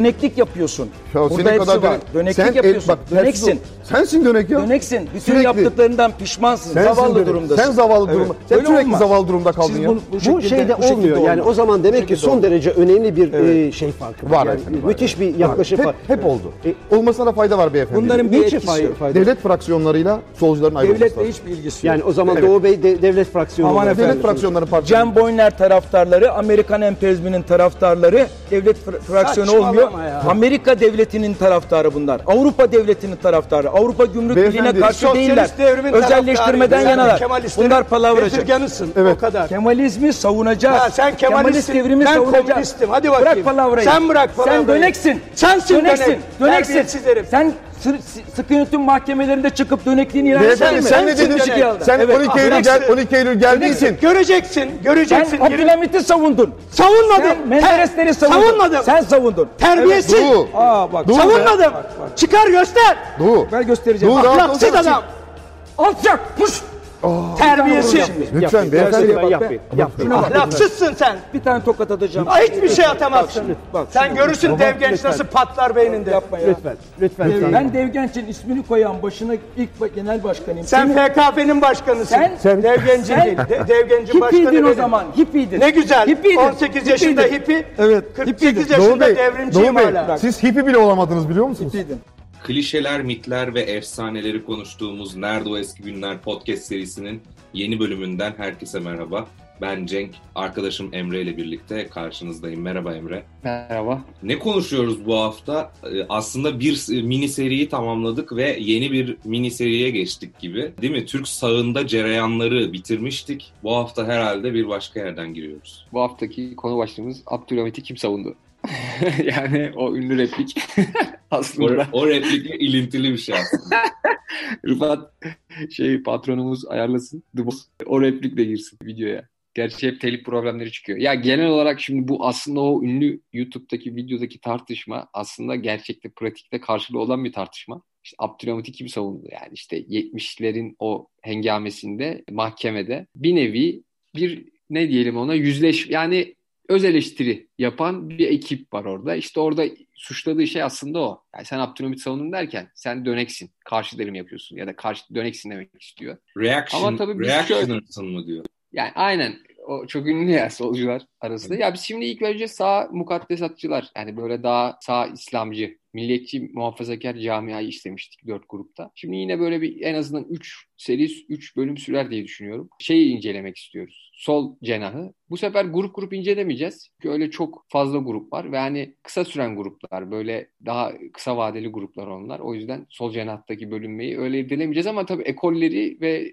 Döneklik yapıyorsun. Ya Burada hepsi kadar var. dönek- Döneklik Sen el- yapıyorsun. bak, Döneksin. Sensin dönek ya. Döneksin. Bütün Sürekli. yaptıklarından pişmansın. Sensin zavallı dönek. durumdasın. Sen zavallı Evet. durumda. Sen Öyle sürekli olmaz. zavallı durumda kaldın Siz ya. Bu, bu, Bu şekilde- şeyde bu olmuyor. Yani o zaman demek ki son olmaz. derece önemli bir Evet. e, şey farkı Var Yani efendim. var. müthiş bir yaklaşım Hep, farkı. hep oldu. E, Olmasına da fayda var beyefendi. Bunların bir etkisi yok. Devlet fraksiyonlarıyla solcuların ayrılması Devletle hiçbir ilgisi yok. Yani o zaman Evet. Doğu Bey de- devlet efendim. Devlet fraksiyonları parçası. Cem Boyner taraftarları, Amerikan emperyalizminin taraftarları, devlet fr- fraksiyonu olmuyor. Amerika devletinin taraftarı bunlar. Avrupa devletinin taraftarı. Avrupa Gümrük Beyefendi, Birliği'ne karşı değiller. Özelleştirmeden yanalar. Bunlar palavracı. Evet. O kadar. Kemalizmi savunacağız. Ha, sen Kemalistsin, devrimi ben savunacağız. komünistim. Hadi bakayım. Bırak palavrayı. Sen bırak palavrayı. Sen döneksin. Sensin döneksin. dönek. Döneksin. Sen sı- sı- sıkı yönetim mahkemelerinde çıkıp dönekliğini ilan etmedin mi? sen ne dedin? dönek. Sen Evet. 12 Eylül, gel, 12 Eylül geldiğin Göreceksin, göreceksin. Sen Abdülhamit'i savundun. Savunmadım. Sen Menderesleri Ter- savundun. Savunmadım. Sen savundun. Terbiyesiz. Doğu. Aa bak. Doğu. Savunmadım. Çıkar göster. Doğu. Ben göstereceğim. Doğu, rahat Ahlaksız olsana. adam. Alçak. Puş. Terbiyesiz. Lütfen beyefendi. yapmayın. yapmayın. Bak. Ahlaksızsın sen. Bir tane tokat atacağım. Aa, Hiçbir şey atamazsın. bak, Sen şuna- görürsün Tamam, dev genç lütfen. nasıl patlar beyninde. Yapma ya. Lütfen, lütfen. Lütfen. Ben Dev Genç'in ismini koyan başına ilk genel başkanıyım. Sen Senin- FKP'nin başkanısın. Sen- Sen dev gencin sen- değil. De- dev gencin başkanı Hippiydin o benim. zaman. Hippiydin. Ne güzel. Hippiydin. 18 yaşında hippi. Evet. 48 Doğu yaşında devrimciyim hala. siz hippi bile olamadınız biliyor musunuz? Hippiydin. Klişeler, mitler ve efsaneleri konuştuğumuz Nerede O Eski Günler podcast serisinin yeni bölümünden herkese merhaba. Ben Cenk, arkadaşım Emre ile birlikte karşınızdayım. Merhaba Emre. Merhaba. Ne konuşuyoruz bu hafta? Ee, Aslında bir mini seriyi tamamladık ve yeni bir mini seriye geçtik gibi. Değil mi? Türk sağında cereyanları bitirmiştik. Bu hafta herhalde bir başka yerden giriyoruz. Bu haftaki konu başlığımız Abdülhamit'i kim savundu? yani o ünlü replik aslında o replikle ilintili bir şey aslında. Rıfat şey patronumuz ayarlasın. The Boss. O replikle girsin videoya. Gerçi hep telif problemleri çıkıyor. Ya genel olarak şimdi bu aslında o ünlü YouTube'daki videodaki tartışma aslında gerçekte pratikte karşılığı olan bir tartışma. İşte Abdülhamit'i kim savundu? Yani işte 70'lerin o hengamesinde mahkemede bir nevi bir ne diyelim ona yüzleş yani öz eleştiri yapan bir ekip var orada. İşte orada suçladığı şey aslında o. Yani sen Abdülhamit savundun derken sen döneksin. Karşı derim yapıyorsun ya da karşı döneksin demek istiyor. Reaction, Ama tabii reactionersın mı diyor. Yani aynen o çok ünlü ya solcular arasında. Ya biz şimdi ilk önce sağ mukaddesatçılar yani böyle daha sağ İslamcı, milliyetçi muhafazakar camiayı istemiştik dört grupta. Şimdi yine böyle bir en azından 3 seri 3 bölüm sürer diye düşünüyorum. Şeyi incelemek istiyoruz. Sol cenahı. Bu sefer grup grup incelemeyeceğiz. Çünkü öyle çok fazla grup var ve hani kısa süren gruplar böyle daha kısa vadeli gruplar onlar. O yüzden sol cenahtaki bölünmeyi öyle irdelemeyeceğiz ama tabii ekolleri ve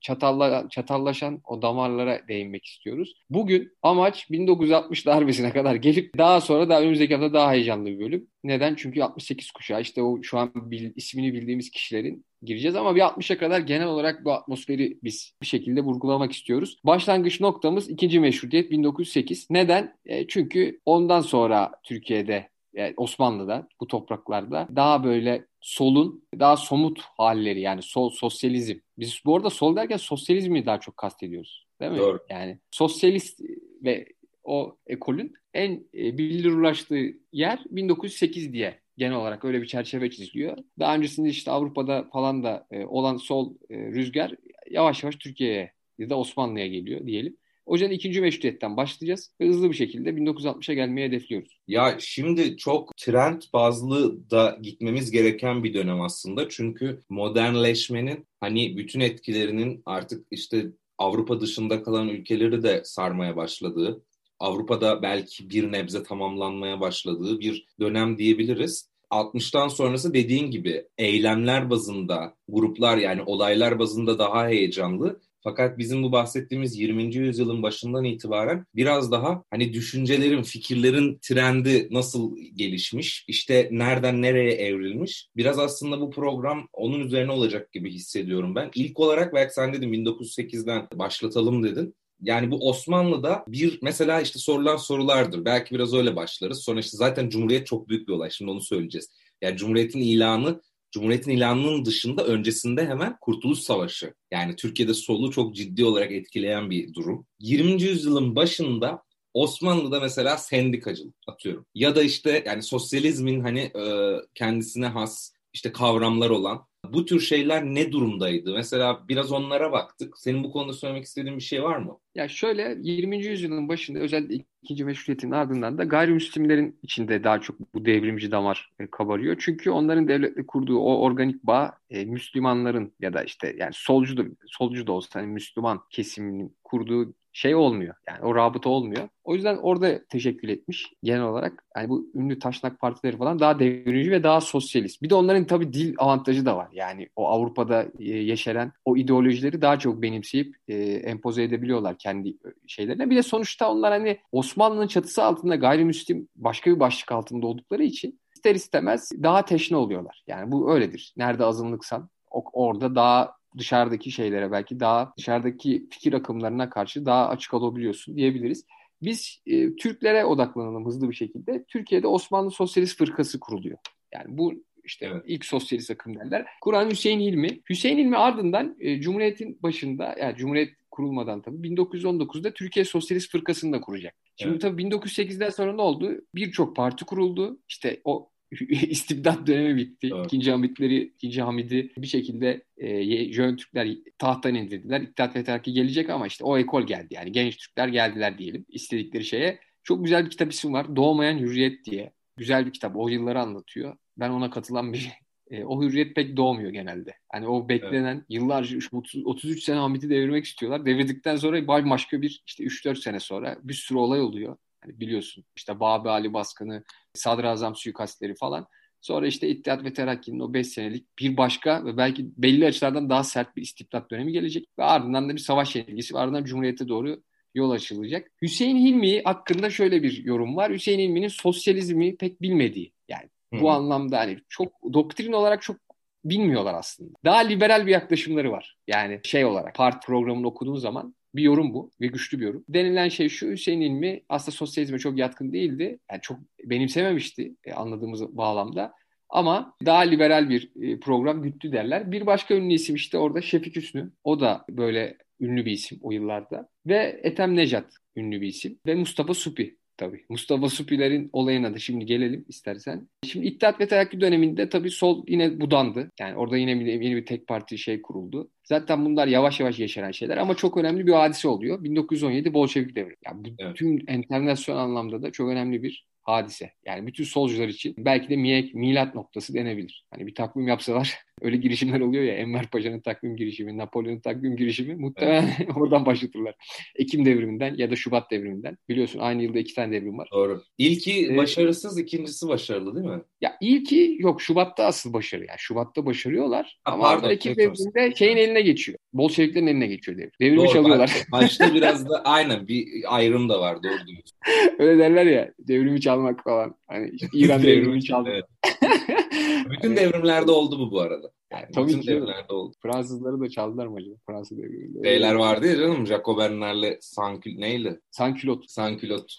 çatalla, çatallaşan o damarlara değinmek istiyoruz. Bugün amaç 1960 darbesine kadar gelip daha sonra da önümüzdeki hafta daha heyecanlı bir bölüm. Neden? Çünkü 68 kuşağı işte o şu an bil, ismini bildiğimiz kişilerin gireceğiz ama bir 60'a kadar genel olarak bu atmosferi biz bir şekilde vurgulamak istiyoruz. Başlangıç noktamız ikinci meşrutiyet 1908. Neden? E, çünkü ondan sonra Türkiye'de yani Osmanlı'da bu topraklarda daha böyle solun daha somut halleri yani sol sosyalizm. Biz bu arada sol derken sosyalizmi daha çok kastediyoruz. Değil mi? Doğru. Yani sosyalist ve o ekolün en e, bilir ulaştığı yer 1908 diye genel olarak öyle bir çerçeve çiziliyor. Daha öncesinde işte Avrupa'da falan da e, olan sol e, rüzgar yavaş yavaş Türkiye'ye ya da Osmanlı'ya geliyor diyelim. O yüzden ikinci meşrutiyetten başlayacağız ve hızlı bir şekilde 1960'a gelmeye hedefliyoruz. Ya şimdi çok trend bazlı da gitmemiz gereken bir dönem aslında. Çünkü modernleşmenin hani bütün etkilerinin artık işte Avrupa dışında kalan ülkeleri de sarmaya başladığı, Avrupa'da belki bir nebze tamamlanmaya başladığı bir dönem diyebiliriz. 60'tan sonrası dediğin gibi eylemler bazında, gruplar yani olaylar bazında daha heyecanlı. Fakat bizim bu bahsettiğimiz 20. yüzyılın başından itibaren biraz daha hani düşüncelerin, fikirlerin trendi nasıl gelişmiş, işte nereden nereye evrilmiş. Biraz aslında bu program onun üzerine olacak gibi hissediyorum ben. İlk olarak belki sen dedin 1908'den başlatalım dedin. Yani bu Osmanlı'da bir mesela işte sorulan sorulardır. Belki biraz öyle başlarız. Sonra işte zaten Cumhuriyet çok büyük bir olay. Şimdi onu söyleyeceğiz. Yani Cumhuriyet'in ilanı Cumhuriyet'in ilanının dışında öncesinde hemen Kurtuluş Savaşı. Yani Türkiye'de solu çok ciddi olarak etkileyen bir durum. 20. yüzyılın başında Osmanlı'da mesela sendikacılık atıyorum. Ya da işte yani sosyalizmin hani e, kendisine has işte kavramlar olan bu tür şeyler ne durumdaydı? Mesela biraz onlara baktık. Senin bu konuda söylemek istediğin bir şey var mı? Ya şöyle 20. yüzyılın başında özellikle ikinci meşrutiyetin ardından da gayrimüslimlerin içinde daha çok bu devrimci damar e, kabarıyor. Çünkü onların devletle kurduğu o organik bağ e, Müslümanların ya da işte yani solcu da solcu da olsa hani Müslüman kesiminin kurduğu şey olmuyor. Yani o rabıta olmuyor. O yüzden orada teşekkül etmiş genel olarak. Yani bu ünlü taşnak partileri falan daha devrimci ve daha sosyalist. Bir de onların tabii dil avantajı da var. Yani o Avrupa'da e, yeşeren o ideolojileri daha çok benimseyip e, empoze edebiliyorlar kendi şeylerine. Bir de sonuçta onlar hani Osmanlı'nın çatısı altında gayrimüslim başka bir başlık altında oldukları için ister istemez daha teşne oluyorlar. Yani bu öyledir. Nerede azınlıksan orada daha dışarıdaki şeylere belki daha dışarıdaki fikir akımlarına karşı daha açık olabiliyorsun diyebiliriz. Biz e, Türklere odaklanalım hızlı bir şekilde. Türkiye'de Osmanlı Sosyalist Fırkası kuruluyor. Yani bu işte evet. ilk sosyalist akım derler. Kur'an Hüseyin Hilmi. Hüseyin Hilmi ardından e, Cumhuriyet'in başında yani Cumhuriyet kurulmadan tabii 1919'da Türkiye Sosyalist Fırkası'nı da kuracak. Şimdi evet. tabii 1908'den sonra ne oldu? Birçok parti kuruldu. İşte o istibdat dönemi bitti. Evet. İkinci Hamitleri, ikinci Hamid'i bir şekilde e, Jön Türkler tahttan indirdiler. İttihat ve Terakki gelecek ama işte o ekol geldi. Yani genç Türkler geldiler diyelim istedikleri şeye. Çok güzel bir kitap ismi var. Doğmayan Hürriyet diye. Güzel bir kitap. O yılları anlatıyor. Ben ona katılan bir e, o hürriyet pek doğmuyor genelde. Hani o beklenen evet. yıllarca 30, 33 sene Hamit'i devirmek istiyorlar. Devirdikten sonra başka bir işte 3-4 sene sonra bir sürü olay oluyor. Hani biliyorsun işte Babi Ali baskını, Sadrazam suikastleri falan. Sonra işte İttihat ve Terakki'nin o 5 senelik bir başka ve belki belli açılardan daha sert bir istibdat dönemi gelecek. Ve ardından da bir savaş yenilgisi ve ardından Cumhuriyet'e doğru yol açılacak. Hüseyin Hilmi hakkında şöyle bir yorum var. Hüseyin Hilmi'nin sosyalizmi pek bilmediği. Yani bu hmm. anlamda hani çok doktrin olarak çok bilmiyorlar aslında. Daha liberal bir yaklaşımları var. Yani şey olarak parti programını okuduğun zaman bir yorum bu ve güçlü bir yorum. Denilen şey şu Hüseyin İlmi aslında sosyalizme çok yatkın değildi. Yani çok benimsememişti e, anladığımız bağlamda. Ama daha liberal bir e, program güttü derler. Bir başka ünlü isim işte orada Şefik Hüsnü. O da böyle ünlü bir isim o yıllarda. Ve Ethem Necat ünlü bir isim. Ve Mustafa Supi tabii. Mustafa Supiler'in olayına da şimdi gelelim istersen. Şimdi İttihat ve Terakki döneminde tabii sol yine budandı. Yani orada yine bir, yeni bir tek parti şey kuruldu. Zaten bunlar yavaş yavaş yeşeren şeyler ama çok önemli bir hadise oluyor. 1917 Bolşevik devri. Yani bütün evet. enternasyonel anlamda da çok önemli bir hadise. Yani bütün solcular için belki de milat noktası denebilir. Hani bir takvim yapsalar öyle girişimler oluyor ya Enver Paşa'nın takvim girişimi, Napolyon'un takvim girişimi muhtemelen evet. oradan başlatırlar. Ekim devriminden ya da Şubat devriminden. Biliyorsun aynı yılda iki tane devrim var. Doğru. İlki ee, başarısız, ikincisi başarılı değil mi? Ya ilki yok Şubat'ta asıl başarı. Yani Şubat'ta başarıyorlar ha, ama pardon, Ekim devriminde şeyin eline geçiyor. Bolşeviklerin eline geçiyor devrim. Devrimi doğru, çalıyorlar. Başta biraz da aynen bir ayrım da var doğru diyorsun. öyle derler ya devrimi çalmak falan. Hani İran devrimi çaldı. Evet. Bütün devrimlerde oldu bu bu arada. Yani Tabii bütün ki devrimlerde oldu. Fransızları da çaldılar mı acaba? Fransız devriminde. Şeyler vardı ya canım. Jacobenlerle Sankül neyle? Sankülot. Sankülot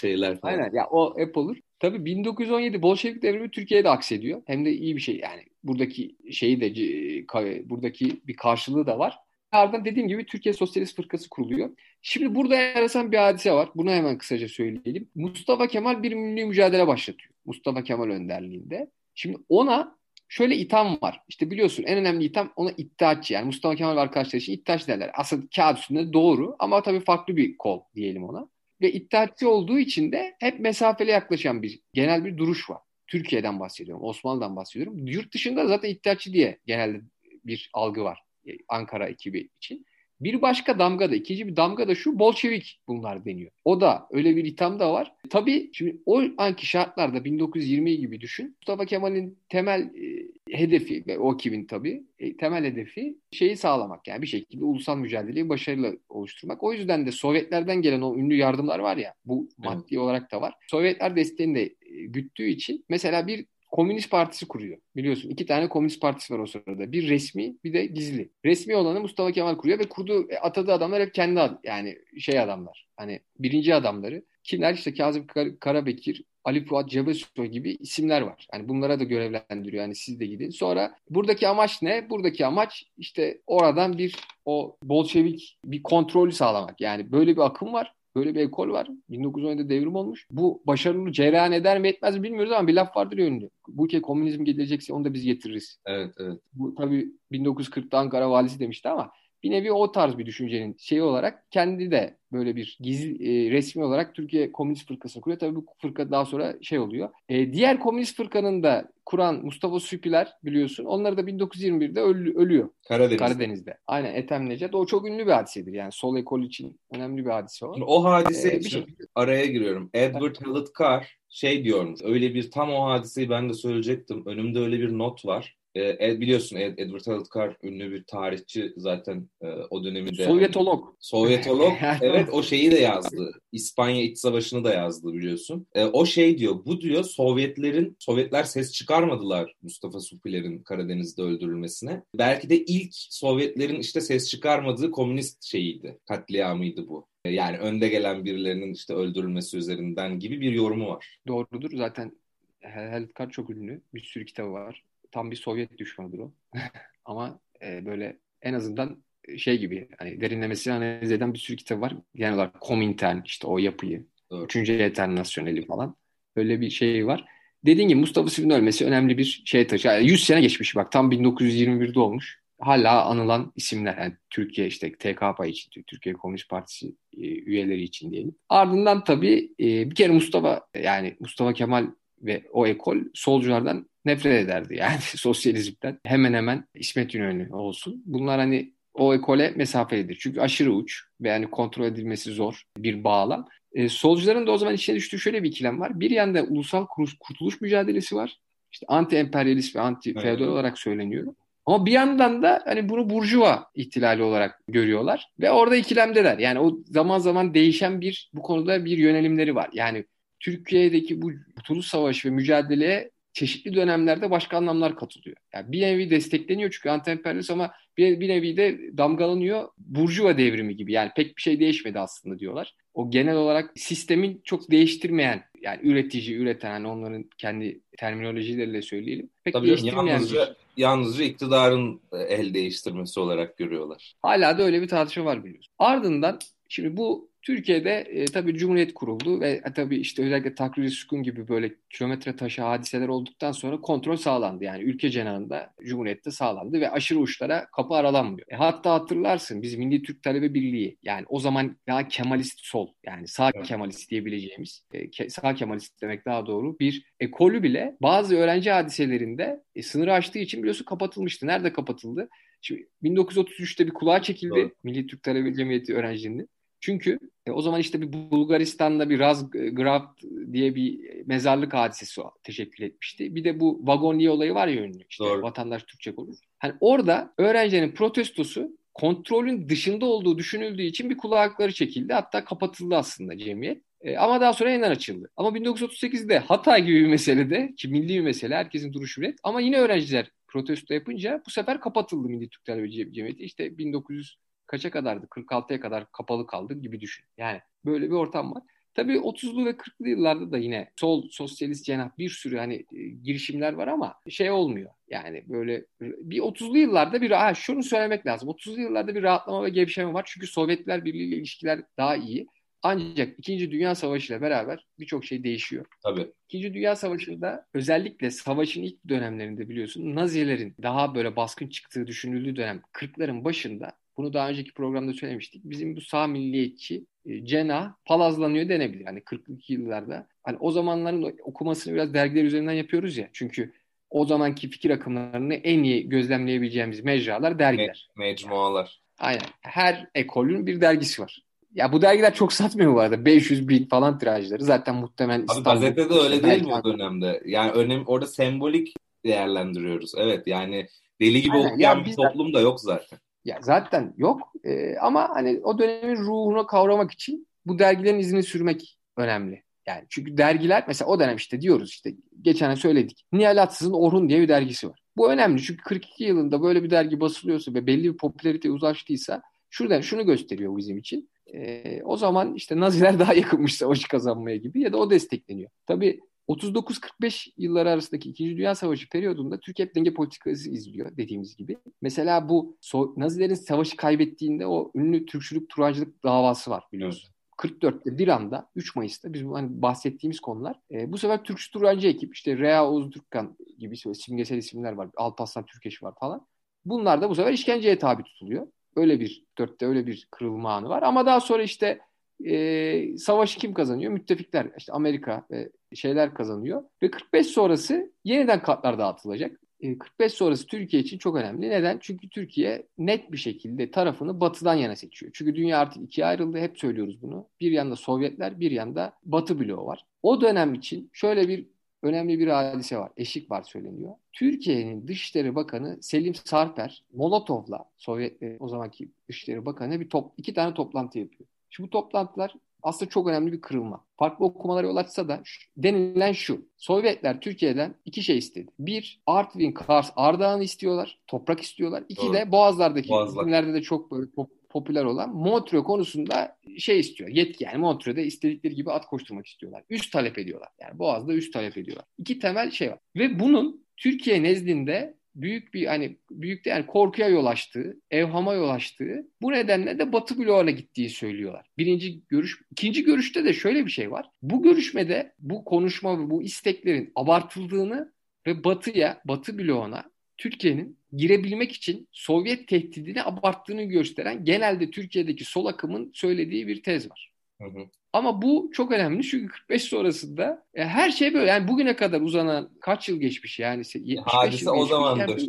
şeyler falan. Aynen ya o hep olur. Tabii 1917 Bolşevik devrimi Türkiye'de aksediyor. Hem de iyi bir şey yani. Buradaki şeyi de buradaki bir karşılığı da var. Ardından dediğim gibi Türkiye Sosyalist Fırkası kuruluyor. Şimdi burada yaratan bir hadise var. Bunu hemen kısaca söyleyelim. Mustafa Kemal bir milli mücadele başlatıyor. Mustafa Kemal önderliğinde. Şimdi ona şöyle itham var. İşte biliyorsun en önemli itham ona iddiaçı. Yani Mustafa Kemal ve arkadaşları için iddiaçı derler. Aslında kağıt üstünde doğru ama tabii farklı bir kol diyelim ona. Ve iddiaçı olduğu için de hep mesafeli yaklaşan bir genel bir duruş var. Türkiye'den bahsediyorum, Osmanlı'dan bahsediyorum. Yurt dışında zaten iddiaçı diye genelde bir algı var Ankara ekibi için. Bir başka damga da, ikinci bir damga da şu Bolşevik bunlar deniyor. O da öyle bir itham da var. Tabii şimdi o anki şartlarda 1920 gibi düşün. Mustafa Kemal'in temel e, hedefi ve o ekibin tabii e, temel hedefi şeyi sağlamak. Yani bir şekilde ulusal mücadeleyi başarılı oluşturmak. O yüzden de Sovyetlerden gelen o ünlü yardımlar var ya bu maddi evet. olarak da var. Sovyetler desteğini de e, güttüğü için mesela bir Komünist Partisi kuruyor. Biliyorsun iki tane Komünist Partisi var o sırada. Bir resmi bir de gizli. Resmi olanı Mustafa Kemal kuruyor ve kurduğu e, atadığı adamlar hep kendi ad, yani şey adamlar. Hani birinci adamları. Kimler işte Kazım Kar Karabekir, Ali Fuat Cebesoy gibi isimler var. Yani bunlara da görevlendiriyor. Yani siz de gidin. Sonra buradaki amaç ne? Buradaki amaç işte oradan bir o Bolşevik bir kontrolü sağlamak. Yani böyle bir akım var. Böyle bir ekol var. 1917'de devrim olmuş. Bu başarılı cereyan eder mi etmez mi bilmiyoruz ama bir laf vardır ya. Bu ülke komünizm gelecekse onu da biz getiririz. Evet, evet. Bu tabii 1940'da Ankara valisi demişti ama bir nevi o tarz bir düşüncenin şeyi olarak kendi de böyle bir gizli e, resmi olarak Türkiye Komünist Fırkası'nı kuruyor. Tabii bu fırka daha sonra şey oluyor. E, diğer Komünist Fırkanın da kuran Mustafa Süpiler biliyorsun. Onları da 1921'de ölü- ölüyor Karadeniz. Karadeniz'de. Aynen Ethem Necat. O çok ünlü bir hadisedir. Yani sol ekol için önemli bir hadise o. O hadise Ee, için şey- araya giriyorum. Edward Hallett Carr şey diyormuş. Öyle bir tam o hadiseyi ben de söyleyecektim. Önümde öyle bir not var. Ed- biliyorsun Ed- Edward Carr ünlü bir tarihçi zaten e, o dönemi de. Sovyetolog. Sovyetolog. evet o şeyi de yazdı. İspanya İç Savaşı'nı da yazdı biliyorsun. Ee, o şey diyor. Bu diyor Sovyetlerin Sovyetler ses çıkarmadılar Mustafa Supiler'in Karadeniz'de öldürülmesine. Belki de ilk Sovyetlerin işte ses çıkarmadığı komünist şeyiydi. Katliamıydı bu. Ee, Yani önde gelen birilerinin işte öldürülmesi üzerinden gibi bir yorumu var. Doğrudur. Zaten Halit Kar çok ünlü. Bir sürü kitabı var. Tam bir Sovyet düşmanıdır o. Ama e, böyle en azından şey gibi hani derinlemesine analiz eden bir sürü kitabı var. Genel olarak Komintern işte o yapıyı. Doğru. Üçüncü Enternasyoneli falan. Öyle bir şey var. Dediğim gibi Mustafa Süp'ün ölmesi önemli bir şey taşı. Yani 100 sene geçmiş bak tam 1921'de olmuş. Hala anılan isimler yani Türkiye işte TKP için, Türkiye Komünist Partisi e, üyeleri için diyelim. Ardından tabii e, bir kere Mustafa yani Mustafa Kemal ve o ekol solculardan nefret ederdi yani sosyalizmden. Hemen hemen İsmet İnönü olsun. Bunlar hani o ekole mesafelidir. Çünkü aşırı uç ve yani kontrol edilmesi zor bir bağlam. E, solcuların da o zaman içine düştüğü şöyle bir ikilem var. Bir yanda ulusal kurtuluş mücadelesi var. İşte anti-emperyalist ve anti-feodal Evet. olarak söyleniyor. Ama bir yandan da hani bunu burjuva ihtilali olarak görüyorlar ve orada ikilemdeler. Yani o zaman zaman değişen bir bu konuda bir yönelimleri var. Yani Türkiye'deki bu Kurtuluş Savaşı ve mücadeleye çeşitli dönemlerde başka anlamlar katılıyor. Yani bir nevi destekleniyor çünkü anti-emperyalist ama bir, bir nevi de damgalanıyor. Burjuva devrimi gibi yani pek bir şey değişmedi aslında diyorlar. O genel olarak sistemin çok değiştirmeyen yani üretici, üreten hani onların kendi terminolojileriyle söyleyelim. Pek Tabii değiştirmeyen bir yalnızca, yalnızca iktidarın e, el değiştirmesi olarak görüyorlar. Hala da öyle bir tartışma var biliyorsun. Ardından şimdi bu Türkiye'de e, tabii Cumhuriyet kuruldu ve e, tabii işte özellikle takrir sükun gibi böyle kilometre taşı hadiseler olduktan sonra kontrol sağlandı. Yani ülke cenahında Cumhuriyet'te sağlandı ve aşırı uçlara kapı aralanmıyor. E, hatta hatırlarsın biz Milli Türk Talebe Birliği yani o zaman daha Kemalist sol yani sağ Evet. Kemalist diyebileceğimiz e, ke- sağ Kemalist demek daha doğru bir ekolü bile bazı öğrenci hadiselerinde e, sınırı aştığı için biliyorsun kapatılmıştı. Nerede kapatıldı? Şimdi 1933'te bir kulağa çekildi Doğru. Milli Türk Talebe Cemiyeti öğrencilerinin. Çünkü e, o zaman işte bir Bulgaristan'da bir Razgrad diye bir mezarlık hadisesi teşekkül etmişti. Bir de bu vagonliye olayı var ya ünlü. İşte Doğru. vatandaş Türkçe konuşuyor. Hani orada öğrencilerin protestosu kontrolün dışında olduğu düşünüldüğü için bir kulakları çekildi. Hatta kapatıldı aslında cemiyet. E, ama daha sonra yeniden açıldı. Ama 1938'de Hatay gibi bir meselede ki milli bir mesele herkesin duruşu net ama yine öğrenciler protesto yapınca bu sefer kapatıldı Milli Türk Talebe Cemiyeti. İşte 1900 kaça kadardı? 46'ya kadar kapalı kaldı gibi düşün. Yani böyle bir ortam var. Tabii 30'lu ve 40'lı yıllarda da yine sol sosyalist cenah bir sürü hani e, girişimler var ama şey olmuyor. Yani böyle bir 30'lu yıllarda bir ha, şunu söylemek lazım. 30'lu yıllarda bir rahatlama ve gevşeme var. Çünkü Sovyetler Birliği ile ilişkiler daha iyi. Ancak 2. Dünya Savaşı ile beraber birçok şey değişiyor. Tabii. İkinci Dünya Savaşı'nda özellikle savaşın ilk dönemlerinde biliyorsun Nazilerin daha böyle baskın çıktığı düşünüldüğü dönem 40'ların başında bunu daha önceki programda söylemiştik. Bizim bu sağ milliyetçi e, cenah palazlanıyor denebilir. Yani 40'lı yıllarda. Hani o zamanların okumasını biraz dergiler üzerinden yapıyoruz ya. Çünkü o zamanki fikir akımlarını en iyi gözlemleyebileceğimiz mecralar dergiler. Mecmualar. Aynen. Her ekolün bir dergisi var. Ya bu dergiler çok satmıyor bu arada. 500 bin falan tirajları. Zaten muhtemelen Abi İstanbul- gazetede öyle değil mi o dönemde? Yani önem orada sembolik değerlendiriyoruz. Evet yani deli gibi Aynen. okuyan Ya bir toplum da yok zaten. Ya zaten yok Ee, ama hani o dönemin ruhunu kavramak için bu dergilerin izini sürmek önemli. Yani çünkü dergiler mesela o dönem işte diyoruz işte geçen söyledik. Nihal Atsız'ın Orhun diye bir dergisi var. Bu önemli çünkü 42 yılında böyle bir dergi basılıyorsa ve belli bir popülarite ulaştıysa şuradan şunu gösteriyor bizim için. Ee, o zaman işte Naziler daha yakınmış savaşı kazanmaya gibi ya da o destekleniyor. Tabii 39-45 yılları arasındaki 2. Dünya Savaşı periyodunda Türkiye hep denge politikası izliyor dediğimiz gibi. Mesela bu so- Nazilerin savaşı kaybettiğinde o ünlü Türkçülük, Turancılık davası var biliyorsun. 44'te bir anda 3 Mayıs'ta biz hani bahsettiğimiz konular e, bu sefer Türk Turancı ekip işte Rea Oğuz Türkkan gibi simgesel isimler var. Alparslan Türkeş var falan. Bunlar da bu sefer işkenceye tabi tutuluyor. Öyle bir dörtte öyle bir kırılma anı var. Ama daha sonra işte e, savaşı kim kazanıyor? Müttefikler. işte Amerika ve şeyler kazanıyor. Ve 45 sonrası yeniden kartlar dağıtılacak. 45 sonrası Türkiye için çok önemli. Neden? Çünkü Türkiye net bir şekilde tarafını batıdan yana seçiyor. Çünkü dünya artık ikiye ayrıldı. Hep söylüyoruz bunu. Bir yanda Sovyetler, bir yanda Batı bloğu var. O dönem için şöyle bir önemli bir hadise var. Eşik var söyleniyor. Türkiye'nin Dışişleri Bakanı Selim Sarper Molotov'la Sovyetler o zamanki Dışişleri Bakanı bir top, iki tane toplantı yapıyor. Şimdi bu toplantılar aslında çok önemli bir kırılma. Farklı okumalara yol açsa da denilen şu. Sovyetler Türkiye'den iki şey istedi. Bir, Artvin, Kars, Ardahan'ı istiyorlar. Toprak istiyorlar. İki Doğru. de Boğazlar'daki Boğazlar. de çok böyle pop- popüler olan Montreux konusunda şey istiyor. Yetki yani Montreux'de istedikleri gibi at koşturmak istiyorlar. Üst talep ediyorlar. Yani Boğaz'da üst talep ediyorlar. İki temel şey var. Ve bunun Türkiye nezdinde büyük bir hani büyük de yani korkuya yol açtığı, evhama yol açtığı bu nedenle de Batı bloğuna gittiği söylüyorlar. Birinci görüş, ikinci görüşte de şöyle bir şey var. Bu görüşmede bu konuşma ve bu isteklerin abartıldığını ve Batı'ya, Batı bloğuna Türkiye'nin girebilmek için Sovyet tehdidini abarttığını gösteren genelde Türkiye'deki sol akımın söylediği bir tez var. Hı hı. Ama bu çok önemli çünkü 45 sonrasında e, her şey böyle yani bugüne kadar uzanan kaç yıl geçmiş yani 75 Hadise yıl o zaman Yani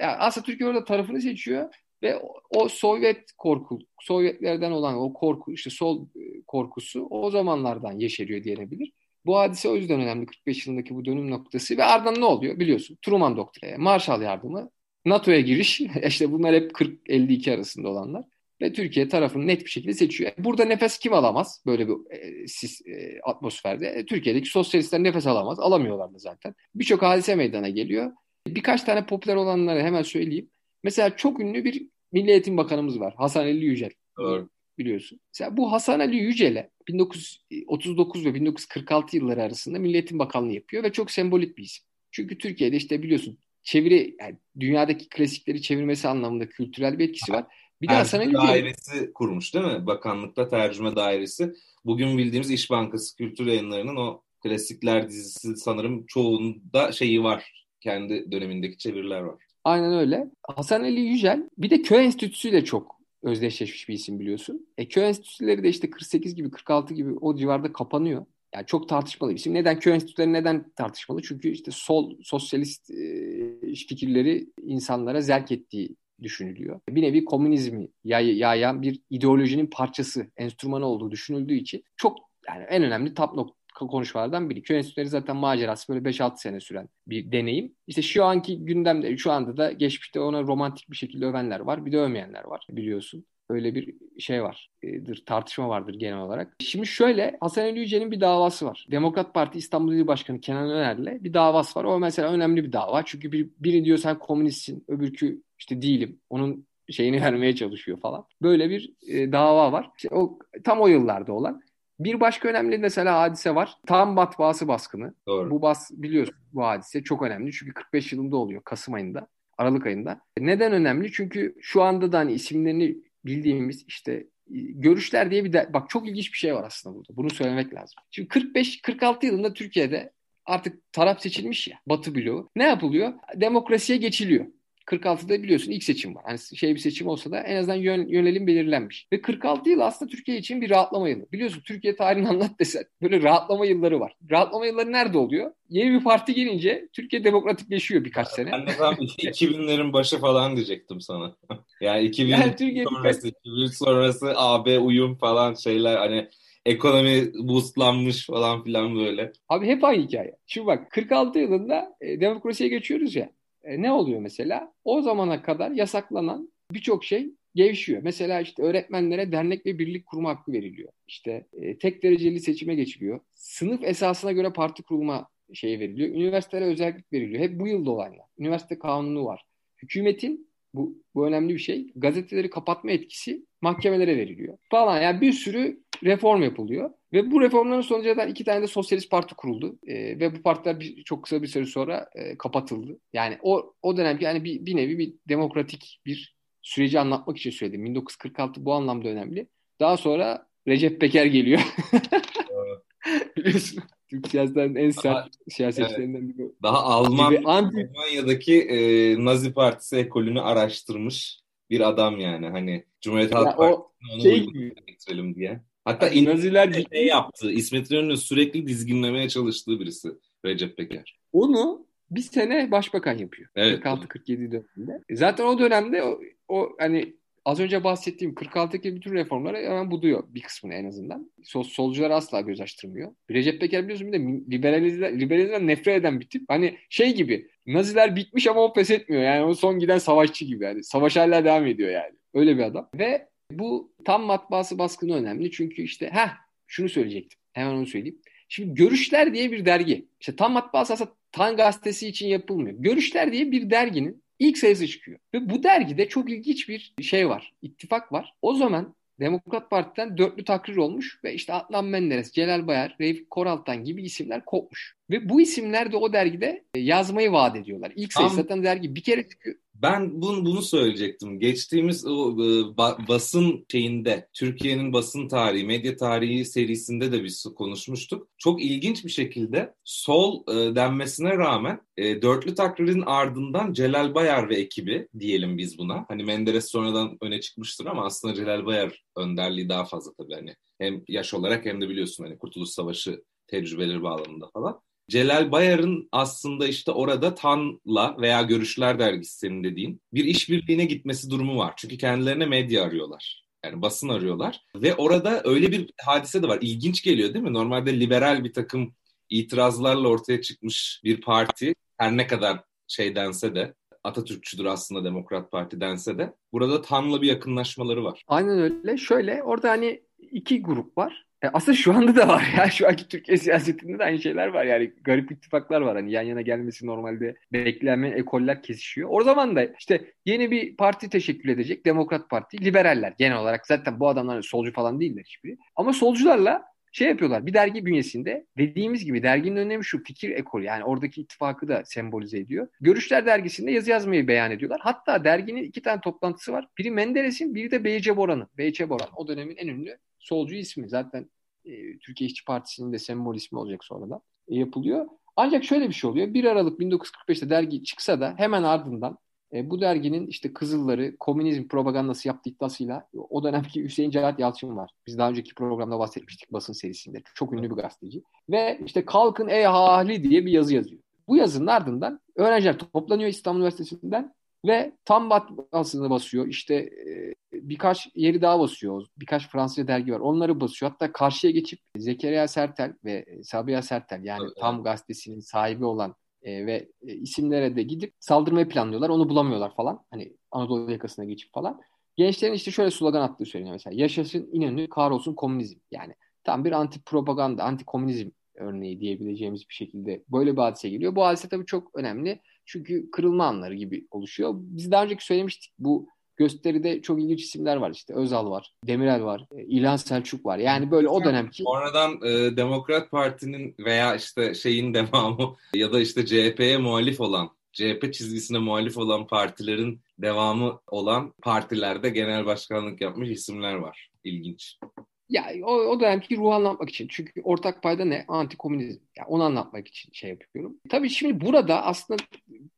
yani aslında Türkiye orada tarafını seçiyor ve o, o Sovyet korku, Sovyetlerden olan o korku, işte sol e, korkusu o zamanlardan yeşeriyor diyebilir. Bu hadise o yüzden önemli 45 yılındaki bu dönüm noktası ve ardından ne oluyor biliyorsun? Truman Doktrini, Marshall Yardımı, NATO'ya giriş, işte bunlar hep 40-52 arasında olanlar ve Türkiye tarafını net bir şekilde seçiyor. Burada nefes kim alamaz böyle bir e, sis, e, atmosferde? E, Türkiye'deki sosyalistler nefes alamaz, alamıyorlar da zaten. Birçok hadise meydana geliyor. Birkaç tane popüler olanları hemen söyleyeyim. Mesela çok ünlü bir Milli Eğitim Bakanımız var. Hasan Ali Yücel. Doğru. Biliyorsun. Mesela bu Hasan Ali Yücel'e 1939 ve 1946 yılları arasında Milli Eğitim Bakanlığı yapıyor ve çok sembolik bir isim. Çünkü Türkiye'de işte biliyorsun çeviri yani dünyadaki klasikleri çevirmesi anlamında kültürel bir etkisi var. Bir Ali Tercüme Yücel dairesi kurmuş değil mi? Bakanlıkta tercüme dairesi. Bugün bildiğimiz İş Bankası Kültür Yayınları'nın o klasikler dizisi sanırım çoğunda şeyi var. Kendi dönemindeki çeviriler var. Aynen öyle. Hasan Ali Yücel bir de köy enstitüsüyle çok özdeşleşmiş bir isim biliyorsun. E, köy enstitüleri de işte 48 gibi 46 gibi o civarda kapanıyor. Yani çok tartışmalı bir isim. Neden köy enstitüleri neden tartışmalı? Çünkü işte sol sosyalist e, fikirleri insanlara zerk ettiği düşünülüyor. Bir nevi komünizmi yay, yayan bir ideolojinin parçası, enstrümanı olduğu düşünüldüğü için çok yani en önemli tap nokta konuşmalardan biri. Köy enstitüleri zaten macerası böyle 5-6 sene süren bir deneyim. İşte şu anki gündemde, şu anda da geçmişte ona romantik bir şekilde övenler var. Bir de övmeyenler var biliyorsun. Öyle bir şey var. Tartışma vardır genel olarak. Şimdi şöyle Hasan Ali Yücel'in bir davası var. Demokrat Parti İstanbul İl Başkanı Kenan Öner'le bir davası var. O mesela önemli bir dava. Çünkü bir, biri diyor sen komünistsin, öbürkü işte değilim. Onun şeyini vermeye çalışıyor falan. Böyle bir e, dava var. İşte o tam o yıllarda olan. Bir başka önemli mesela hadise var. Tam matbaası baskını. Doğru. Bu bas biliyorsun bu hadise çok önemli. Çünkü 45 yılında oluyor Kasım ayında, Aralık ayında. Neden önemli? Çünkü şu anda da hani isimlerini bildiğimiz işte görüşler diye bir de bak çok ilginç bir şey var aslında burada. Bunu söylemek lazım. Şimdi 45 46 yılında Türkiye'de artık taraf seçilmiş ya Batı bloğu. Ne yapılıyor? Demokrasiye geçiliyor. 46'da biliyorsun ilk seçim var. Hani şey bir seçim olsa da en azından yön, yönelim belirlenmiş. Ve 46 yıl aslında Türkiye için bir rahatlama yılı. Biliyorsun Türkiye tarihini anlat desen böyle rahatlama yılları var. Rahatlama yılları nerede oluyor? Yeni bir parti gelince Türkiye demokratikleşiyor birkaç sene. Ben de tam 2000'lerin başı falan diyecektim sana. yani 2000 Yani Türkiye sonrası, 2003 sonrası AB uyum falan şeyler hani ekonomi boostlanmış falan filan böyle. Abi hep aynı hikaye. Şimdi bak 46 yılında e, demokrasiye geçiyoruz ya. E, ne oluyor mesela? O zamana kadar yasaklanan birçok şey gevşiyor. Mesela işte öğretmenlere dernek ve birlik kurma hakkı veriliyor. İşte e, tek dereceli seçime geçiliyor. Sınıf esasına göre parti kurma şeyi veriliyor. Üniversitelere özellik veriliyor. Hep bu yılda olanlar. Üniversite kanunu var. Hükümetin bu, bu önemli bir şey. Gazeteleri kapatma etkisi mahkemelere veriliyor. Falan yani bir sürü reform yapılıyor. Ve bu reformların sonucunda iki tane de sosyalist parti kuruldu. E, ve bu partiler bir, çok kısa bir süre sonra e, kapatıldı. Yani o o dönemki yani bir, bir nevi bir demokratik bir süreci anlatmak için söyledim. 1946 bu anlamda önemli. Daha sonra Recep Peker geliyor. Biliyorsun. Türk siyasetinin en sert siyasetçilerinden biri. Daha Alman Gibi anti- Almanya'daki e, Nazi Partisi ekolünü araştırmış bir adam yani. Hani Cumhuriyet Halk Ya o Partisi'ne onu şey getirelim diye. Hatta Hani Naziler şey yaptı. İsmet İnönü'nü sürekli dizginlemeye çalıştığı birisi Recep Peker. onu bir sene başbakan yapıyor. Evet. 46-47 döneminde. E Zaten o dönemde o, o hani az önce bahsettiğim 46'daki bütün reformları hemen buduyor bir kısmını en azından. Sol, solcular asla göz açtırmıyor. Recep Peker biliyorsun bir de liberalizmden, liberalizmden nefret eden bir tip. Hani şey gibi Naziler bitmiş ama o pes etmiyor. Yani o son giden savaşçı gibi yani. Savaş hala devam ediyor yani. Öyle bir adam. Ve bu tam matbaası baskını önemli. Çünkü işte ha şunu söyleyecektim. Hemen onu söyleyeyim. Şimdi Görüşler diye bir dergi. İşte tam matbaası aslında Tan gazetesi için yapılmıyor. Görüşler diye bir derginin ilk sayısı çıkıyor. Ve bu dergide çok ilginç bir şey var. İttifak var. O zaman Demokrat Parti'den dörtlü takrir olmuş ve işte Adnan Menderes, Celal Bayar, Refik Koraltan gibi isimler kopmuş. Ve bu isimler de o dergide yazmayı vaat ediyorlar. İlk sayısı Tam- zaten dergi bir kere çıkıyor. Ben bunu, bunu söyleyecektim. Geçtiğimiz o e, ba- basın şeyinde, Türkiye'nin basın tarihi, medya tarihi serisinde de biz konuşmuştuk. Çok ilginç bir şekilde sol e, denmesine rağmen e, dörtlü takririn ardından Celal Bayar ve ekibi diyelim biz buna. Hani Menderes sonradan öne çıkmıştır ama aslında Celal Bayar önderliği daha fazla tabii hani. Hem yaş olarak hem de biliyorsun hani Kurtuluş Savaşı tecrübeleri bağlamında falan. Celal Bayar'ın aslında işte orada TAN'la veya Görüşler Dergisi senin dediğin bir işbirliğine gitmesi durumu var. Çünkü kendilerine medya arıyorlar. Yani basın arıyorlar. Ve orada öyle bir hadise de var. İlginç geliyor değil mi? Normalde liberal bir takım itirazlarla ortaya çıkmış bir parti her ne kadar şey dense de Atatürkçüdür aslında Demokrat Parti dense de burada TAN'la bir yakınlaşmaları var. Aynen öyle. Şöyle orada hani iki grup var. E, aslında şu anda da var ya. Şu anki Türkiye siyasetinde de aynı şeyler var. Yani garip ittifaklar var. Hani yan yana gelmesi normalde beklenmeyen ekoller kesişiyor. O zaman da işte yeni bir parti teşekkül edecek. Demokrat Parti. Liberaller genel olarak. Zaten bu adamlar solcu falan değiller hiçbiri. Ama solcularla şey yapıyorlar. Bir dergi bünyesinde dediğimiz gibi derginin önemi şu fikir ekolü. Yani oradaki ittifakı da sembolize ediyor. Görüşler dergisinde yazı yazmayı beyan ediyorlar. Hatta derginin iki tane toplantısı var. Biri Menderes'in, biri de Beyce Boran'ın. Beyce Boran o dönemin en ünlü solcu ismi. Zaten e, Türkiye İşçi Partisi'nin de sembol ismi olacak sonradan e, yapılıyor. Ancak şöyle bir şey oluyor. 1 Aralık 1945'te dergi çıksa da hemen ardından e, bu derginin işte Kızılları komünizm propagandası yaptığı iddiasıyla o dönemki Hüseyin Cahat Yalçın var. Biz daha önceki programda bahsetmiştik basın serisinde. Çok ünlü bir gazeteci. Ve işte Kalkın Ey Ahali diye bir yazı yazıyor. Bu yazının ardından öğrenciler toplanıyor İstanbul Üniversitesi'nden ve tam basını basıyor. İşte e, birkaç yeri daha basıyor. Birkaç Fransızca dergi var. Onları basıyor. Hatta karşıya geçip Zekeriya Sertel ve Sabiha Sertel yani Evet. tam gazetesinin sahibi olan e, ve e, isimlere de gidip saldırmayı planlıyorlar. Onu bulamıyorlar falan. Hani Anadolu yakasına geçip falan. Gençlerin işte şöyle slogan attığı söyleniyor mesela. Yaşasın İnönü, kahrolsun komünizm. Yani tam bir anti propaganda, anti komünizm örneği diyebileceğimiz bir şekilde böyle bir hadise geliyor. Bu hadise tabii çok önemli. Çünkü kırılma anları gibi oluşuyor. Biz daha önceki söylemiştik bu gösteride çok ilginç isimler var işte. Özal var, Demirel var, e, İlhan Selçuk var. Yani böyle o dönemki Sonradan e, Demokrat Parti'nin veya işte şeyin devamı ya da işte CHP'ye muhalif olan CHP çizgisine muhalif olan partilerin devamı olan partilerde genel başkanlık yapmış isimler var. İlginç. Ya o, o dönemki ruhu anlatmak için. Çünkü ortak payda ne? Antikomünizm. Ya onu anlatmak için şey yapıyorum. Tabii şimdi burada aslında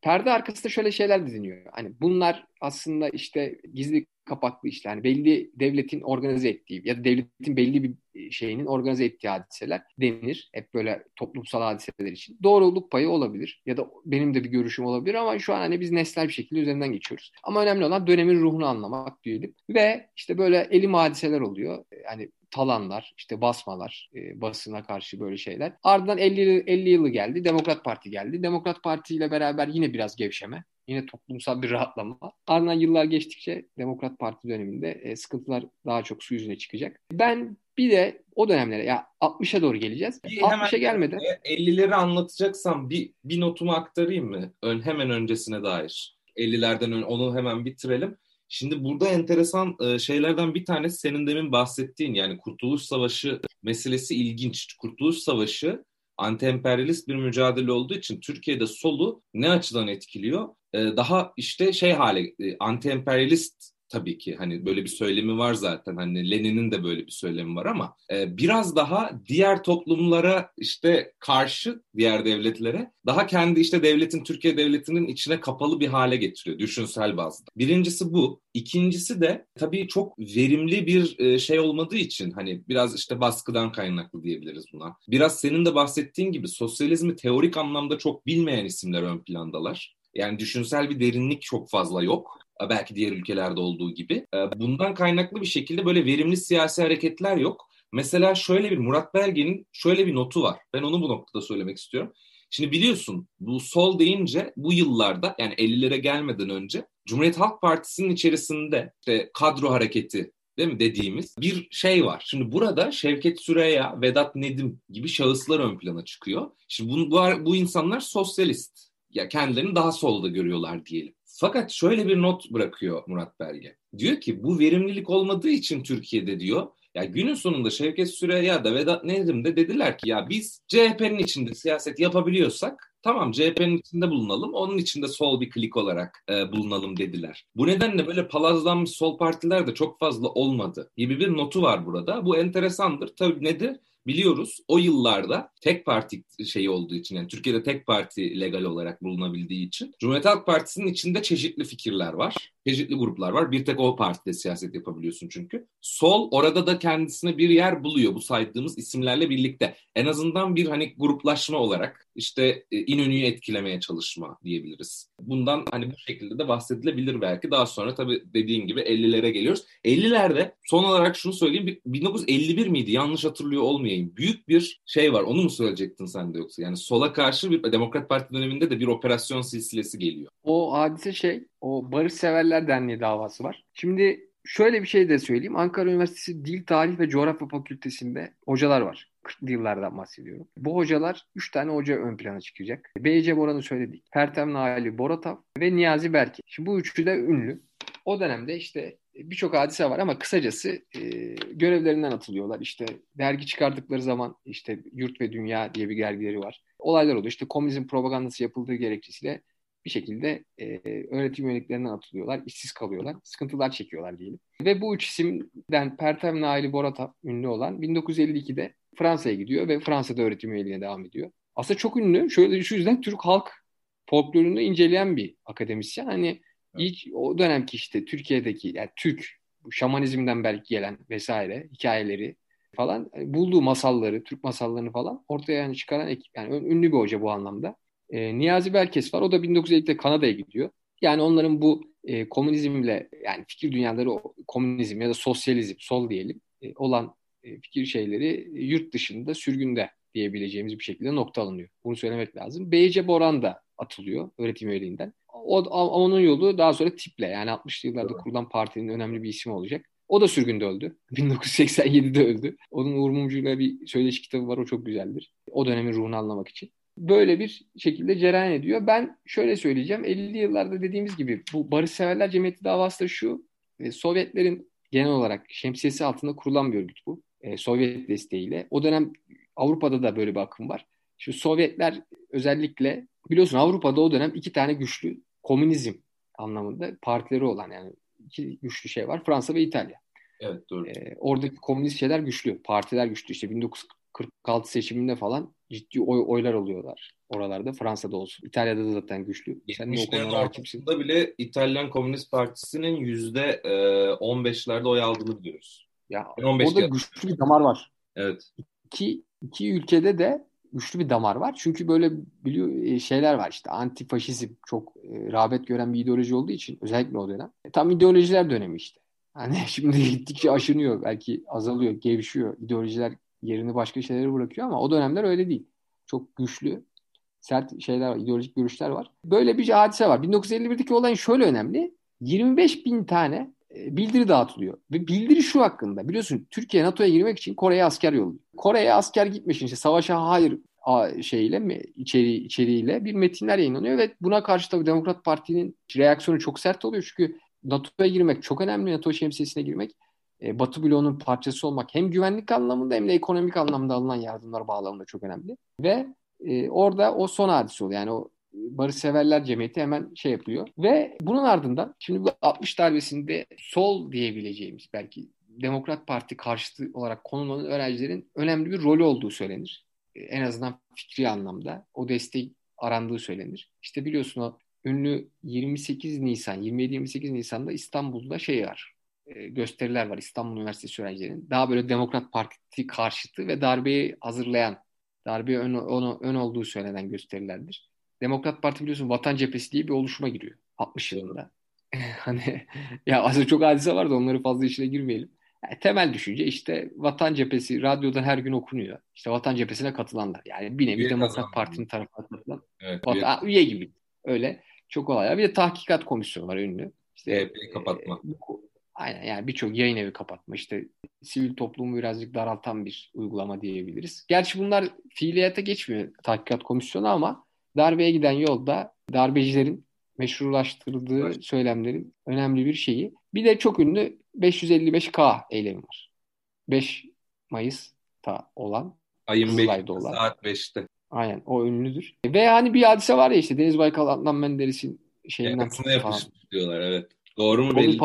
perde arkasında şöyle şeyler diziniyor. Hani bunlar aslında işte gizli kapaklı işte. Yani belli devletin organize ettiği ya da devletin belli bir şeyinin organize ettiği hadiseler denir. Hep böyle toplumsal hadiseler için. Doğruluk payı olabilir ya da benim de bir görüşüm olabilir ama şu an hani biz nesnel bir şekilde üzerinden geçiyoruz. Ama önemli olan dönemin ruhunu anlamak diyelim. Ve işte böyle elim hadiseler oluyor. Yani talanlar, işte basmalar, e, basına karşı böyle şeyler. Ardından 50, 50 yılı geldi. Demokrat Parti geldi. Demokrat Parti ile beraber yine biraz gevşeme. Yine toplumsal bir rahatlama. Ardından yıllar geçtikçe Demokrat Parti döneminde e, sıkıntılar daha çok su yüzüne çıkacak. Ben bir de o dönemlere ya 60'a doğru geleceğiz. Bir 60'a gelmeden E, 50'leri anlatacaksam bir, bir notumu aktarayım mı? Ön, hemen öncesine dair. 50'lerden ön, onu hemen bitirelim. Şimdi burada enteresan e, şeylerden bir tanesi senin demin bahsettiğin yani Kurtuluş Savaşı meselesi ilginç. Kurtuluş Savaşı anti-emperyalist bir mücadele olduğu için Türkiye'de solu ne açıdan etkiliyor? E, daha işte şey hale, e, anti-emperyalist tabii ki. Hani böyle bir söylemi var zaten. Hani Lenin'in de böyle bir söylemi var ama e, biraz daha diğer toplumlara işte karşı diğer devletlere daha kendi işte devletin Türkiye devletinin içine kapalı bir hale getiriyor düşünsel bazda. Birincisi bu. İkincisi de tabii çok verimli bir e, şey olmadığı için hani biraz işte baskıdan kaynaklı diyebiliriz buna. Biraz senin de bahsettiğin gibi sosyalizmi teorik anlamda çok bilmeyen isimler ön plandalar. Yani düşünsel bir derinlik çok fazla yok. Belki diğer ülkelerde olduğu gibi. Bundan kaynaklı bir şekilde böyle verimli siyasi hareketler yok. Mesela şöyle bir Murat Belge'nin şöyle bir notu var. Ben onu bu noktada söylemek istiyorum. Şimdi biliyorsun bu sol deyince bu yıllarda yani 50'lere gelmeden önce Cumhuriyet Halk Partisi'nin içerisinde işte kadro hareketi değil mi dediğimiz bir şey var. Şimdi burada Şevket Süreya, Vedat Nedim gibi şahıslar ön plana çıkıyor. Şimdi bu, bu, bu insanlar sosyalist. Ya kendilerini daha solda görüyorlar diyelim. Fakat şöyle bir not bırakıyor Murat Belge. Diyor ki bu verimlilik olmadığı için Türkiye'de diyor ya günün sonunda Şevket Süreyya da Vedat Nedim de dediler ki ya biz CHP'nin içinde siyaset yapabiliyorsak tamam CHP'nin içinde bulunalım onun içinde sol bir klik olarak e, bulunalım dediler. Bu nedenle böyle palazlanmış sol partiler de çok fazla olmadı gibi bir notu var burada. Bu enteresandır. Tabii nedir? Biliyoruz o yıllarda tek parti şeyi olduğu için yani Türkiye'de tek parti legal olarak bulunabildiği için Cumhuriyet Halk Partisi'nin içinde çeşitli fikirler var. Çeşitli gruplar var. Bir tek o partide siyaset yapabiliyorsun çünkü. Sol orada da kendisine bir yer buluyor bu saydığımız isimlerle birlikte. En azından bir hani gruplaşma olarak işte e, İnönü'yü etkilemeye çalışma diyebiliriz. Bundan hani bu şekilde de bahsedilebilir belki. Daha sonra tabii dediğin gibi 50'lere geliyoruz. 50'lerde son olarak şunu söyleyeyim. 1951 miydi? Yanlış hatırlıyor olmayayım. Büyük bir şey var. Onu mu söyleyecektin sen de yoksa? Yani sola karşı bir Demokrat Parti döneminde de bir operasyon silsilesi geliyor. O hadise şey, o Barış Severler Derneği davası var. Şimdi şöyle bir şey de söyleyeyim. Ankara Üniversitesi Dil, Tarih ve Coğrafya Fakültesi'nde hocalar var. 40'lı yıllardan bahsediyorum. Bu hocalar 3 tane hoca ön plana çıkacak. B.C. Boran'ı söyledik. Pertem Naili Boratav ve Niyazi Berke. Şimdi bu üçü de ünlü. O dönemde işte birçok hadise var ama kısacası e, görevlerinden atılıyorlar. İşte dergi çıkardıkları zaman işte Yurt ve Dünya diye bir dergileri var. Olaylar oluyor. İşte komünizm propagandası yapıldığı gerekçesiyle bir şekilde e, öğretim yönetiklerinden atılıyorlar, işsiz kalıyorlar, sıkıntılar çekiyorlar diyelim. Ve bu üç isimden Pertem Naili Boratav ünlü olan 1952'de Fransa'ya gidiyor ve Fransa'da öğretim üyeliğine devam ediyor. Aslında çok ünlü. Şöyle şu yüzden Türk halk folklorunu inceleyen bir akademisyen. Hani ilk o dönemki işte Türkiye'deki yani Türk şamanizmden belki gelen vesaire hikayeleri falan e, bulduğu masalları, Türk masallarını falan ortaya yani çıkaran ekip. Yani ünlü bir hoca bu anlamda. E, Niyazi Berkes var. O da 1950'de Kanada'ya gidiyor. Yani onların bu e, komünizmle yani fikir dünyaları komünizm ya da sosyalizm, sol diyelim e, olan e, fikir şeyleri yurt dışında sürgünde diyebileceğimiz bir şekilde nokta alınıyor. Bunu söylemek lazım. Beyce Boran da atılıyor öğretim üyeliğinden. O, onun yolu daha sonra tiple yani 60'lı yıllarda kurulan partinin önemli bir ismi olacak. O da sürgünde öldü. 1987'de öldü. Onun Uğur Mumcu'yla bir söyleşi kitabı var. O çok güzeldir. O dönemin ruhunu anlamak için. Böyle bir şekilde cereyan ediyor. Ben şöyle söyleyeceğim. 50'li yıllarda dediğimiz gibi bu barışseverler cemiyeti davası da şu. E, Sovyetlerin genel olarak şemsiyesi altında kurulan bir örgüt bu. E, Sovyet desteğiyle. O dönem Avrupa'da da böyle bir akım var. Şu Sovyetler özellikle biliyorsun Avrupa'da o dönem iki tane güçlü komünizm anlamında partileri olan yani iki güçlü şey var. Fransa ve İtalya. Evet doğru. E, oradaki komünist şeyler güçlü. Partiler güçlü. İşte 1946 seçiminde falan ciddi oy, oylar alıyorlar oralarda. Fransa'da olsun. İtalya'da da zaten güçlü. Sen de o konuda hakimsin. bile İtalyan Komünist Partisi'nin yüzde 15'lerde oy aldığını biliyoruz. Ya orada geldi. güçlü bir damar var. Evet. İki, iki ülkede de güçlü bir damar var. Çünkü böyle biliyor e, şeyler var işte antifaşizm çok e, rağbet gören bir ideoloji olduğu için özellikle o dönem. E, tam ideolojiler dönemi işte. Hani şimdi gittikçe aşınıyor belki azalıyor, gevşiyor. İdeolojiler yerini başka şeylere bırakıyor ama o dönemler öyle değil. Çok güçlü, sert şeyler ideolojik görüşler var. Böyle bir hadise var. 1951'deki olayın şöyle önemli. 25 bin tane e, bildiri dağıtılıyor. Ve bildiri şu hakkında. Biliyorsun Türkiye NATO'ya girmek için Kore'ye asker yolluyor. Kore'ye asker gitmiş işte savaşa hayır şeyle içeri içeriğiyle bir metinler yayınlanıyor ve buna karşı tabii Demokrat Parti'nin reaksiyonu çok sert oluyor çünkü NATO'ya girmek çok önemli. NATO şemsiyesine girmek. E, Batı bloğunun parçası olmak hem güvenlik anlamında hem de ekonomik anlamda alınan yardımlar bağlamında çok önemli. Ve e, orada o son hadise oluyor. Yani o Barışseverler Cemiyeti hemen şey yapıyor. Ve bunun ardından şimdi bu 60 darbesinde sol diyebileceğimiz belki Demokrat Parti karşıtı olarak konulanan öğrencilerin önemli bir rolü olduğu söylenir. E, En azından fikri anlamda o destek arandığı söylenir. İşte biliyorsun o ünlü 28 Nisan, 27-28 Nisan'da İstanbul'da şey var. E, gösteriler var İstanbul Üniversitesi öğrencilerinin. Daha böyle Demokrat Parti karşıtı ve darbeyi hazırlayan, darbeye ön, ön, ön olduğu söylenen gösterilerdir. Demokrat Parti biliyorsun Vatan Cephesi diye bir oluşuma giriyor 60 yılında. hani ya aslında çok hadise var da onları fazla işine girmeyelim. Yani temel düşünce işte Vatan Cephesi radyoda her gün okunuyor. İşte Vatan Cephesi'ne katılanlar. Yani bir nevi Üye Demokrat kazandı. Parti'nin tarafına katılan Evet. Vatan, Aa, üye gibi. Öyle. Çok olay. Bir de tahkikat komisyonu var ünlü. İşte, CHP'yi kapatma. e, bu- aynen yani birçok yayın evi kapatma. İşte sivil toplumu birazcık daraltan bir uygulama diyebiliriz. Gerçi bunlar fiiliyata geçmiyor tahkikat komisyonu ama darbeye giden yolda darbecilerin meşrulaştırdığı söylemlerin önemli bir şeyi. Bir de çok ünlü 555K eylemi var. 5 Mayıs'ta olan Ayın Kızılay'da 5'inde olan. saat 5'te. Aynen o ünlüdür. Ve hani bir hadise var ya işte Deniz Baykal Adnan Menderes'in şeyinden Yakasına yapışmış diyorlar evet. Doğru mu O belli bir değil.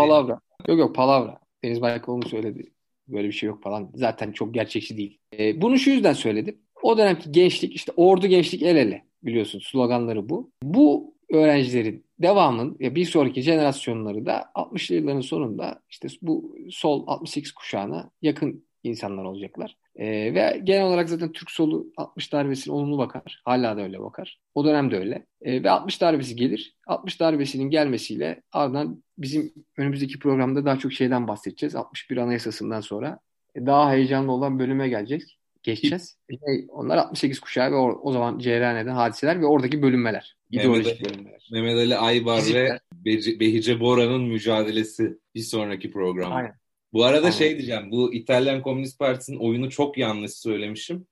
Yok yok palavra. Deniz Baykal onu söyledi. Böyle bir şey yok falan. Zaten çok gerçekçi değil. Ee, bunu şu yüzden söyledim. O dönemki gençlik işte ordu gençlik el ele biliyorsun sloganları bu. Bu öğrencilerin devamın ya bir sonraki jenerasyonları da 60'lı yılların sonunda işte bu sol 68 kuşağına yakın insanlar olacaklar. Ee, ve genel olarak zaten Türk solu 60 darbesine olumlu bakar. Hala da öyle bakar. O dönemde öyle. Ee, ve 60 darbesi gelir. 60 darbesinin gelmesiyle ardından bizim önümüzdeki programda daha çok şeyden bahsedeceğiz. 61 Anayasası'ndan sonra e, daha heyecanlı olan bölüme gelecek. Geçeceğiz. E, Onlar 68 kuşağı ve o, o zaman cereyan eden hadiseler ve oradaki bölünmeler. Mehmet İdeolojik Ali- bölünmeler. Mehmet Ali Aybar ve Fizikler. Beci- Behice Bora'nın mücadelesi bir sonraki programda. Aynen. Bu arada Aynen. şey diyeceğim. Bu İtalyan Komünist Partisi'nin oyunu çok yanlış söylemişim.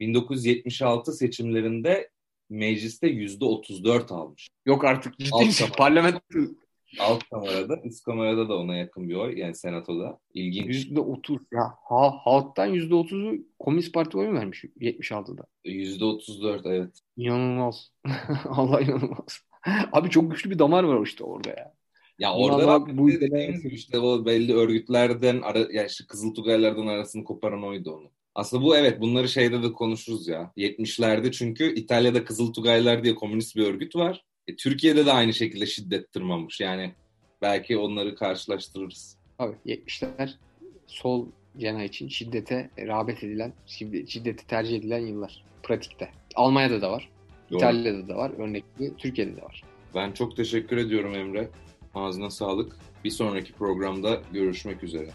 1976 seçimlerinde mecliste %34 almış. Yok artık ciddi Alt. Parlamento Alt kamerada, üst kamerada da ona yakın bir oy. Yani senatoda. İlginç. yüzde otuz ya ha, halktan yüzde otuzu Komünist Parti oy mu vermiş 76'da? %34 evet. İnanılmaz. Allah inanılmaz. Abi çok güçlü bir damar var işte orada ya. Ya orada da da bu- dediğimiz gibi işte o belli örgütlerden ara, yani işte Kızıl Tugaylardan arasını koparan oydu onu. Aslında bu evet bunları şeyde de konuşuruz ya. 70'lerde çünkü İtalya'da Kızıl Tugaylar diye komünist bir örgüt var. E, Türkiye'de de aynı şekilde şiddet tırmanmış. Yani belki onları karşılaştırırız. Abi 70'ler sol cenah için şiddete rağbet edilen, şiddet- şiddeti tercih edilen yıllar. Pratikte. Almanya'da da var. Doğru. İtalya'da da var. Örnekli Türkiye'de de var. Ben çok teşekkür ediyorum Emre. Ağzına sağlık. Bir sonraki programda görüşmek üzere.